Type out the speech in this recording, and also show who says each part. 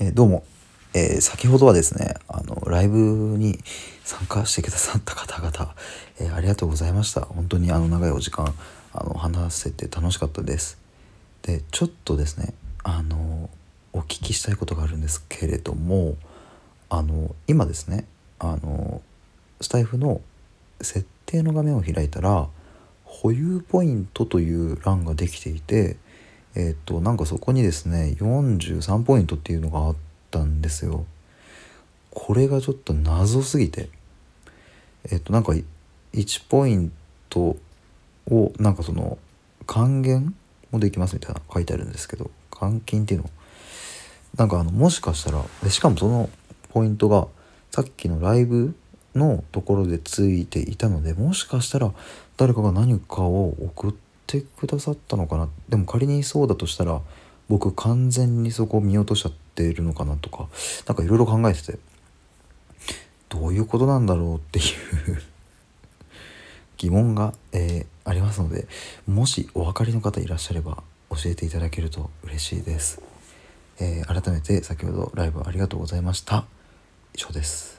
Speaker 1: えー、どうも、えー、先ほどはですねあのライブに参加してくださった方々、えー、ありがとうございました。本当にあの長いお時間あの話せて楽しかったです。でちょっとですねあのお聞きしたいことがあるんですけれどもあの今ですねあのスタイフの設定の画面を開いたら保有ポイントという欄ができていてえっ、となんかそこにですね43ポイントっていうのがあったんですよ。これがちょっと謎すぎて。えっ、となんか1ポイントをなんかその還元もできますみたいな書いてあるんですけど換金っていうのなんかあのもしかしたらでしかもそのポイントがさっきのライブのところでついていたのでもしかしたら誰かが何かを送ってってくださったのかな。でも仮にそうだとしたら僕完全にそこを見落としちゃってるのかなとか何かいろいろ考えててどういうことなんだろうっていう 疑問が、えー、ありますのでもしお分かりの方いらっしゃれば教えていただけると嬉しいです、えー、改めて先ほどライブありがとうございました。以上です。